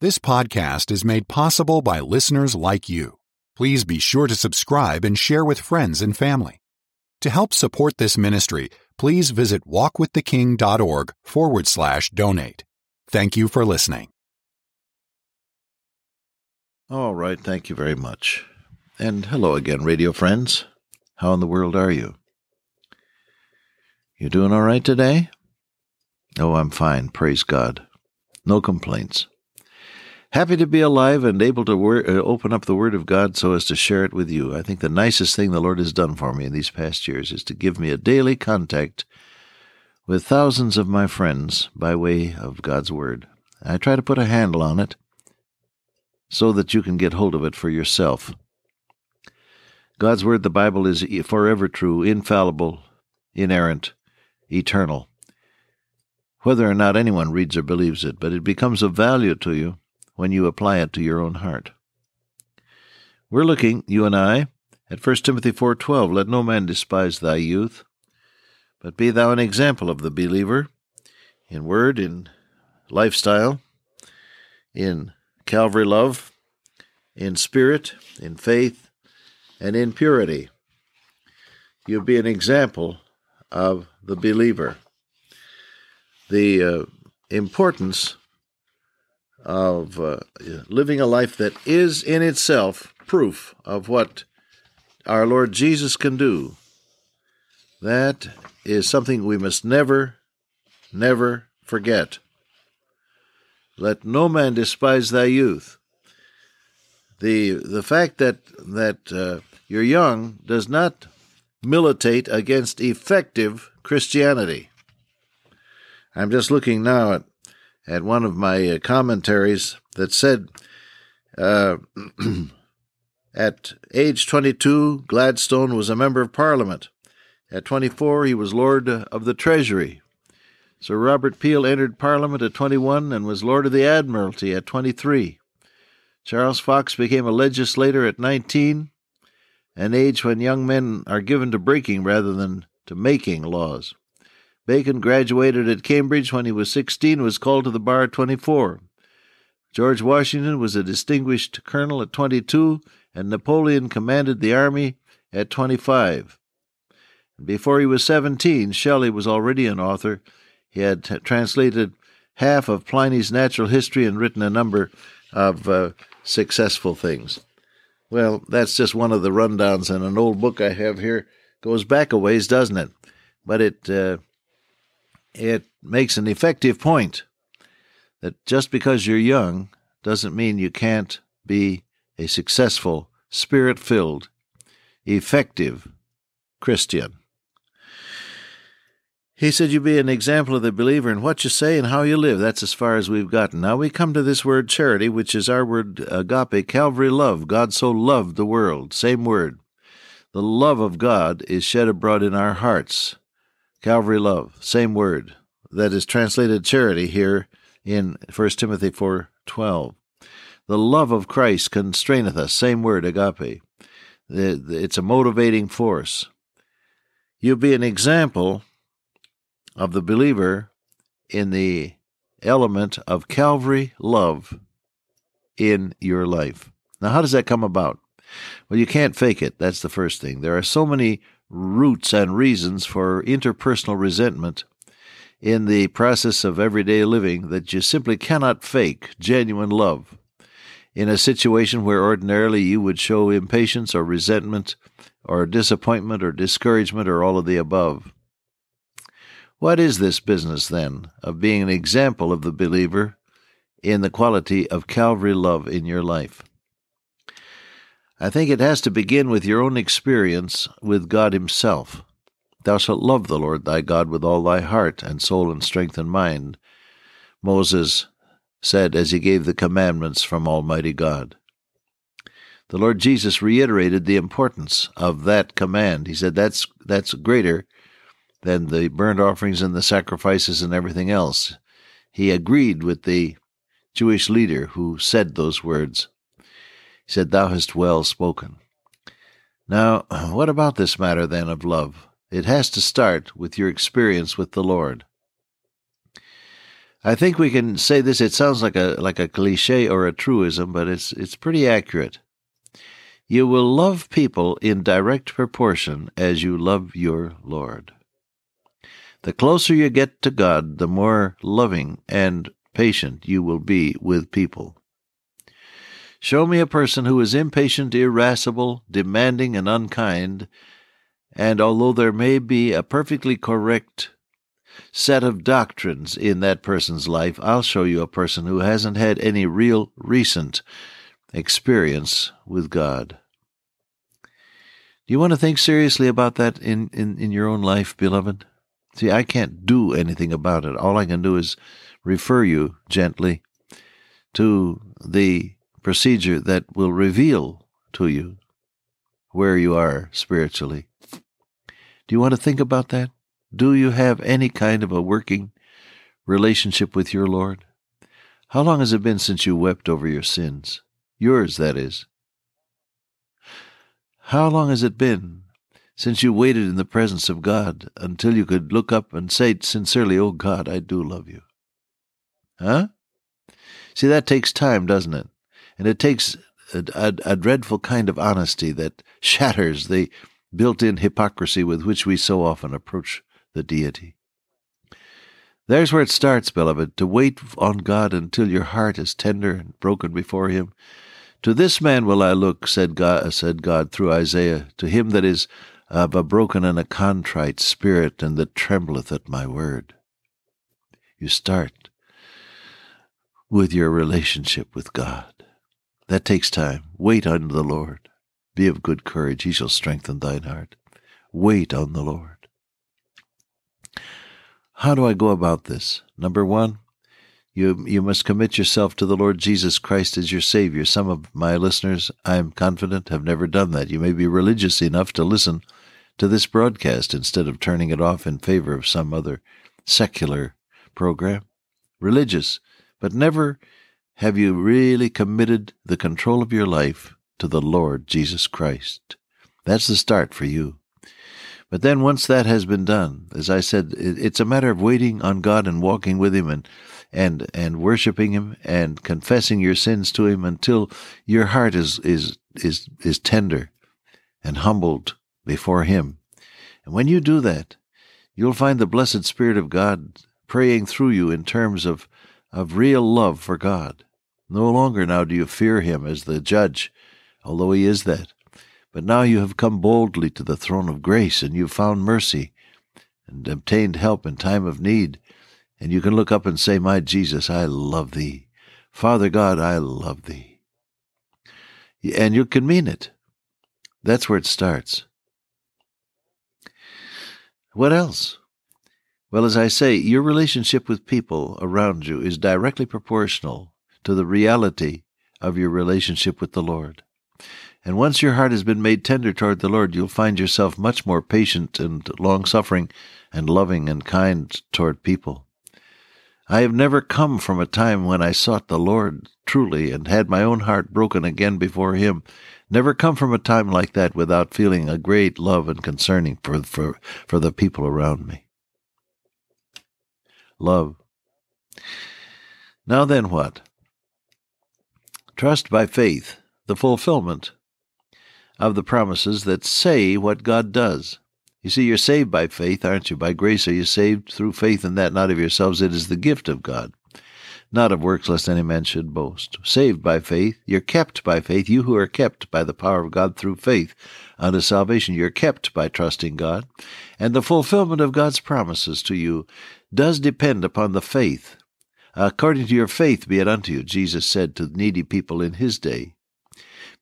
This podcast is made possible by listeners like you. Please be sure to subscribe and share with friends and family. To help support this ministry, please visit walkwiththeking.org forward slash donate. Thank you for listening. All right, thank you very much. And hello again, radio friends. How in the world are you? You doing all right today? Oh, I'm fine, praise God. No complaints. Happy to be alive and able to wor- uh, open up the Word of God so as to share it with you. I think the nicest thing the Lord has done for me in these past years is to give me a daily contact with thousands of my friends by way of God's Word. I try to put a handle on it so that you can get hold of it for yourself. God's Word, the Bible, is forever true, infallible, inerrant, eternal. Whether or not anyone reads or believes it, but it becomes of value to you when you apply it to your own heart. We're looking, you and I, at 1 Timothy 4:12, "Let no man despise thy youth, but be thou an example of the believer in word, in lifestyle, in Calvary love, in spirit, in faith, and in purity. You be an example of the believer. The uh, importance of uh, living a life that is in itself proof of what our Lord Jesus can do. That is something we must never, never forget. Let no man despise thy youth. The the fact that that uh, you're young does not militate against effective Christianity. I'm just looking now at at one of my uh, commentaries that said uh, at age 22, Gladstone was a member of Parliament. At 24, he was Lord of the Treasury. Sir Robert Peel entered Parliament at 21 and was Lord of the Admiralty at 23. Charles Fox became a legislator at 19, an age when young men are given to breaking rather than to making laws. Bacon graduated at Cambridge when he was 16, was called to the bar at 24. George Washington was a distinguished colonel at 22, and Napoleon commanded the army at 25. Before he was 17, Shelley was already an author. He had t- translated half of Pliny's natural history and written a number of uh, successful things. Well, that's just one of the rundowns, and an old book I have here goes back a ways, doesn't it? But it uh, it makes an effective point that just because you're young doesn't mean you can't be a successful, spirit filled, effective Christian. He said, You be an example of the believer in what you say and how you live. That's as far as we've gotten. Now we come to this word charity, which is our word agape, Calvary love. God so loved the world. Same word. The love of God is shed abroad in our hearts. Calvary love, same word that is translated charity here in 1 Timothy 4:12. The love of Christ constraineth us, same word agape. It's a motivating force. You'll be an example of the believer in the element of Calvary love in your life. Now, how does that come about? Well, you can't fake it. That's the first thing. There are so many roots and reasons for interpersonal resentment in the process of everyday living that you simply cannot fake genuine love in a situation where ordinarily you would show impatience or resentment or disappointment or discouragement or all of the above. What is this business, then, of being an example of the believer in the quality of Calvary love in your life? I think it has to begin with your own experience with God Himself. Thou shalt love the Lord thy God with all thy heart and soul and strength and mind, Moses said as he gave the commandments from Almighty God. The Lord Jesus reiterated the importance of that command. He said that's that's greater than the burnt offerings and the sacrifices and everything else. He agreed with the Jewish leader who said those words. He said, Thou hast well spoken. Now, what about this matter then of love? It has to start with your experience with the Lord. I think we can say this. It sounds like a like a cliche or a truism, but it's it's pretty accurate. You will love people in direct proportion as you love your Lord. The closer you get to God, the more loving and patient you will be with people. Show me a person who is impatient, irascible, demanding, and unkind, and although there may be a perfectly correct set of doctrines in that person's life, I'll show you a person who hasn't had any real recent experience with God. Do you want to think seriously about that in, in, in your own life, beloved? See, I can't do anything about it. All I can do is refer you gently to the procedure that will reveal to you where you are spiritually. Do you want to think about that? Do you have any kind of a working relationship with your Lord? How long has it been since you wept over your sins? Yours, that is. How long has it been since you waited in the presence of God until you could look up and say sincerely, Oh God, I do love you? Huh? See, that takes time, doesn't it? And it takes a, a, a dreadful kind of honesty that shatters the built in hypocrisy with which we so often approach the deity. There's where it starts, beloved, to wait on God until your heart is tender and broken before Him. To this man will I look, said God, uh, said God through Isaiah, to him that is of a broken and a contrite spirit, and that trembleth at my word. You start with your relationship with God. That takes time. Wait on the Lord. Be of good courage. He shall strengthen thine heart. Wait on the Lord. How do I go about this? Number one, you, you must commit yourself to the Lord Jesus Christ as your Savior. Some of my listeners, I'm confident, have never done that. You may be religious enough to listen to this broadcast instead of turning it off in favor of some other secular program. Religious, but never have you really committed the control of your life to the Lord Jesus Christ? That's the start for you. But then once that has been done, as I said, it's a matter of waiting on God and walking with Him and and and worshiping Him and confessing your sins to Him until your heart is is is is tender and humbled before Him. And when you do that, you'll find the blessed Spirit of God praying through you in terms of of real love for God. No longer now do you fear him as the judge, although he is that. But now you have come boldly to the throne of grace, and you've found mercy and obtained help in time of need. And you can look up and say, My Jesus, I love thee. Father God, I love thee. And you can mean it. That's where it starts. What else? Well, as I say, your relationship with people around you is directly proportional to the reality of your relationship with the Lord. And once your heart has been made tender toward the Lord, you'll find yourself much more patient and long suffering and loving and kind toward people. I have never come from a time when I sought the Lord truly and had my own heart broken again before Him. Never come from a time like that without feeling a great love and concerning for, for, for the people around me. Love. Now then, what? Trust by faith, the fulfillment of the promises that say what God does. You see, you're saved by faith, aren't you? By grace are you saved through faith, and that not of yourselves. It is the gift of God, not of works, lest any man should boast. Saved by faith, you're kept by faith. You who are kept by the power of God through faith unto salvation, you're kept by trusting God. And the fulfillment of God's promises to you does depend upon the faith According to your faith be it unto you, Jesus said to needy people in his day.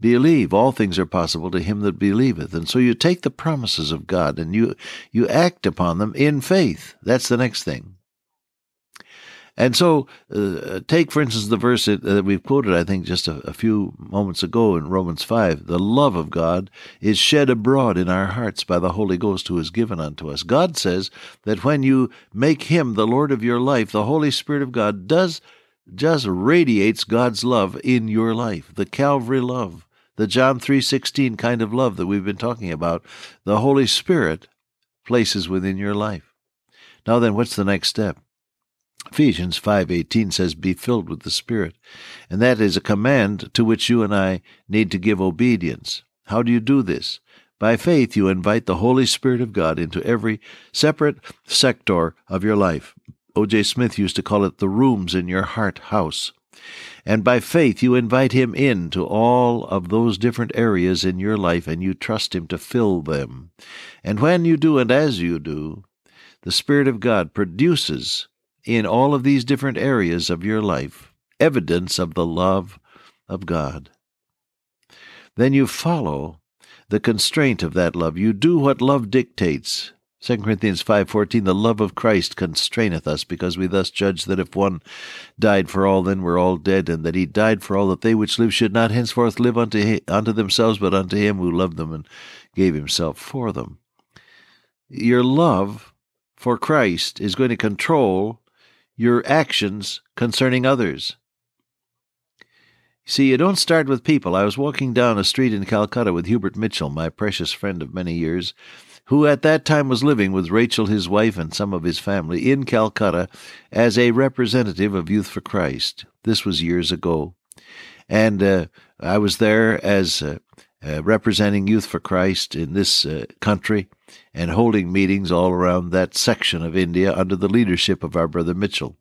Believe all things are possible to him that believeth. And so you take the promises of God and you, you act upon them in faith. That's the next thing. And so, uh, take for instance the verse that we've quoted, I think, just a, a, few moments ago in Romans 5. The love of God is shed abroad in our hearts by the Holy Ghost who is given unto us. God says that when you make Him the Lord of your life, the Holy Spirit of God does just radiates God's love in your life, the Calvary love, the John 3:16 kind of love that we've been talking about. The Holy Spirit places within your life. Now then, what's the next step? Ephesians 5:18 says be filled with the Spirit. And that is a command to which you and I need to give obedience. How do you do this? By faith you invite the Holy Spirit of God into every separate sector of your life. O.J. Smith used to call it the rooms in your heart house. And by faith you invite him in to all of those different areas in your life and you trust him to fill them. And when you do and as you do, the Spirit of God produces in all of these different areas of your life evidence of the love of God. Then you follow the constraint of that love. You do what love dictates. 2 Corinthians 5:14 The love of Christ constraineth us because we thus judge that if one died for all then we're all dead and that he died for all that they which live should not henceforth live unto unto themselves but unto him who loved them and gave himself for them. Your love for Christ is going to control your actions concerning others. See, you don't start with people. I was walking down a street in Calcutta with Hubert Mitchell, my precious friend of many years, who at that time was living with Rachel, his wife, and some of his family in Calcutta as a representative of Youth for Christ. This was years ago. And uh, I was there as uh, uh, representing Youth for Christ in this uh, country and holding meetings all around that section of India under the leadership of our brother Mitchell.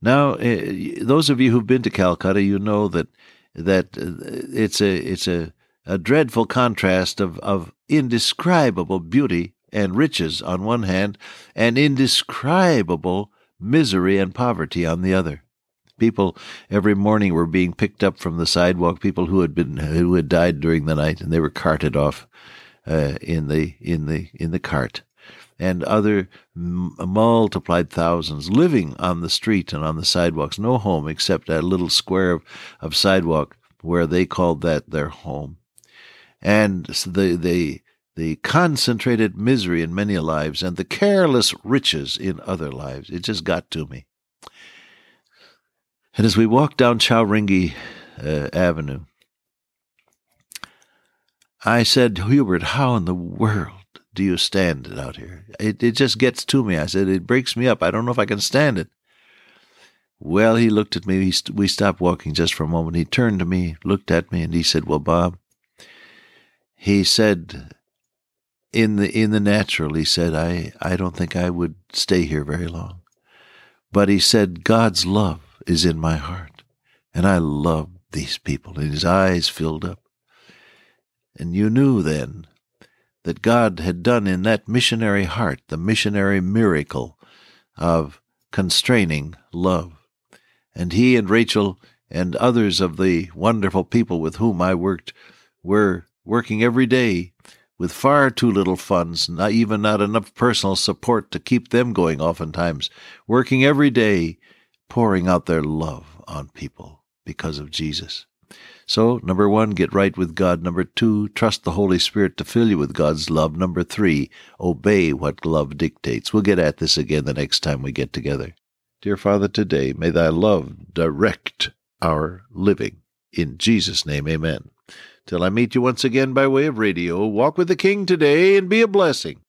Now, uh, those of you who've been to Calcutta, you know that that uh, it's a it's a, a dreadful contrast of, of indescribable beauty and riches on one hand, and indescribable misery and poverty on the other. People every morning were being picked up from the sidewalk. People who had been who had died during the night, and they were carted off uh, in the in the in the cart, and other m- multiplied thousands living on the street and on the sidewalks, no home except a little square of, of sidewalk where they called that their home, and the the the concentrated misery in many lives and the careless riches in other lives. It just got to me. And as we walked down Chowringhee uh, Avenue, I said, Hubert, how in the world do you stand it out here? It, it just gets to me. I said, it breaks me up. I don't know if I can stand it. Well, he looked at me. St- we stopped walking just for a moment. He turned to me, looked at me, and he said, Well, Bob, he said, in the in the natural, he said, I, I don't think I would stay here very long. But he said, God's love is in my heart. And I love these people. And his eyes filled up. And you knew then that God had done in that missionary heart the missionary miracle of constraining love. And he and Rachel and others of the wonderful people with whom I worked were working every day with far too little funds, not even not enough personal support to keep them going oftentimes, working every day, pouring out their love on people because of Jesus. So, number one, get right with God. Number two, trust the Holy Spirit to fill you with God's love. Number three, obey what love dictates. We'll get at this again the next time we get together. Dear Father, today may thy love direct our living. In Jesus' name, amen. Till I meet you once again by way of radio, walk with the King today and be a blessing.